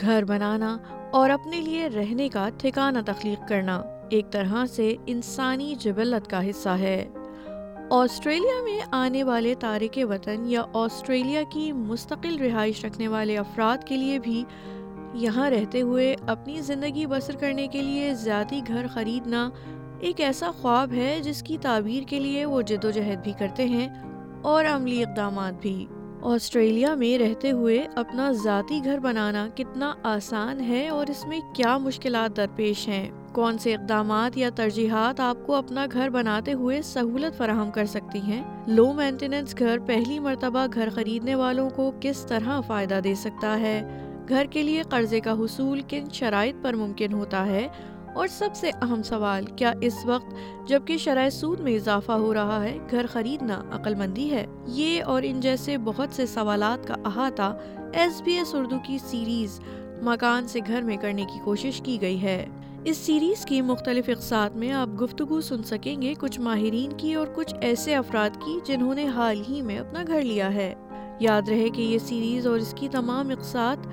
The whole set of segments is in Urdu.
گھر بنانا اور اپنے لیے رہنے کا ٹھکانہ تخلیق کرنا ایک طرح سے انسانی جبلت کا حصہ ہے۔ آسٹریلیا میں آنے والے تارک وطن یا آسٹریلیا کی مستقل رہائش رکھنے والے افراد کے لیے بھی یہاں رہتے ہوئے اپنی زندگی بسر کرنے کے لیے ذاتی گھر خریدنا ایک ایسا خواب ہے جس کی تعبیر کے لیے وہ جد و جہد بھی کرتے ہیں اور عملی اقدامات بھی۔ آسٹریلیا میں رہتے ہوئے اپنا ذاتی گھر بنانا کتنا آسان ہے اور اس میں کیا مشکلات درپیش ہیں؟ کون سے اقدامات یا ترجیحات آپ کو اپنا گھر بناتے ہوئے سہولت فراہم کر سکتی ہیں؟ لو مینٹیننس گھر پہلی مرتبہ گھر خریدنے والوں کو کس طرح فائدہ دے سکتا ہے؟ گھر کے لیے قرضے کا حصول کن شرائط پر ممکن ہوتا ہے؟ اور سب سے اہم سوال، کیا اس وقت جبکہ شرائط سود میں اضافہ ہو رہا ہے، گھر خریدنا عقل مندی ہے؟ یہ اور ان جیسے بہت سے سوالات کا احاطہ ایس بی ایس اردو کی سیریز مکان سے گھر میں کرنے کی کوشش کی گئی ہے۔ اس سیریز کی مختلف اقساط میں آپ گفتگو سن سکیں گے کچھ ماہرین کی اور کچھ ایسے افراد کی جنہوں نے حال ہی میں اپنا گھر لیا ہے۔ یاد رہے کہ یہ سیریز اور اس کی تمام اقساط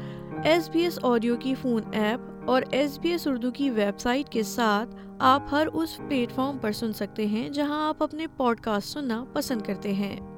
ایس بی ایس آڈیو کی فون ایپ اور ایس بی ایس اردو کی ویب سائٹ کے ساتھ آپ ہر اس پلیٹ فارم پر سن سکتے ہیں جہاں آپ اپنے پوڈ کاسٹ سننا پسند کرتے ہیں۔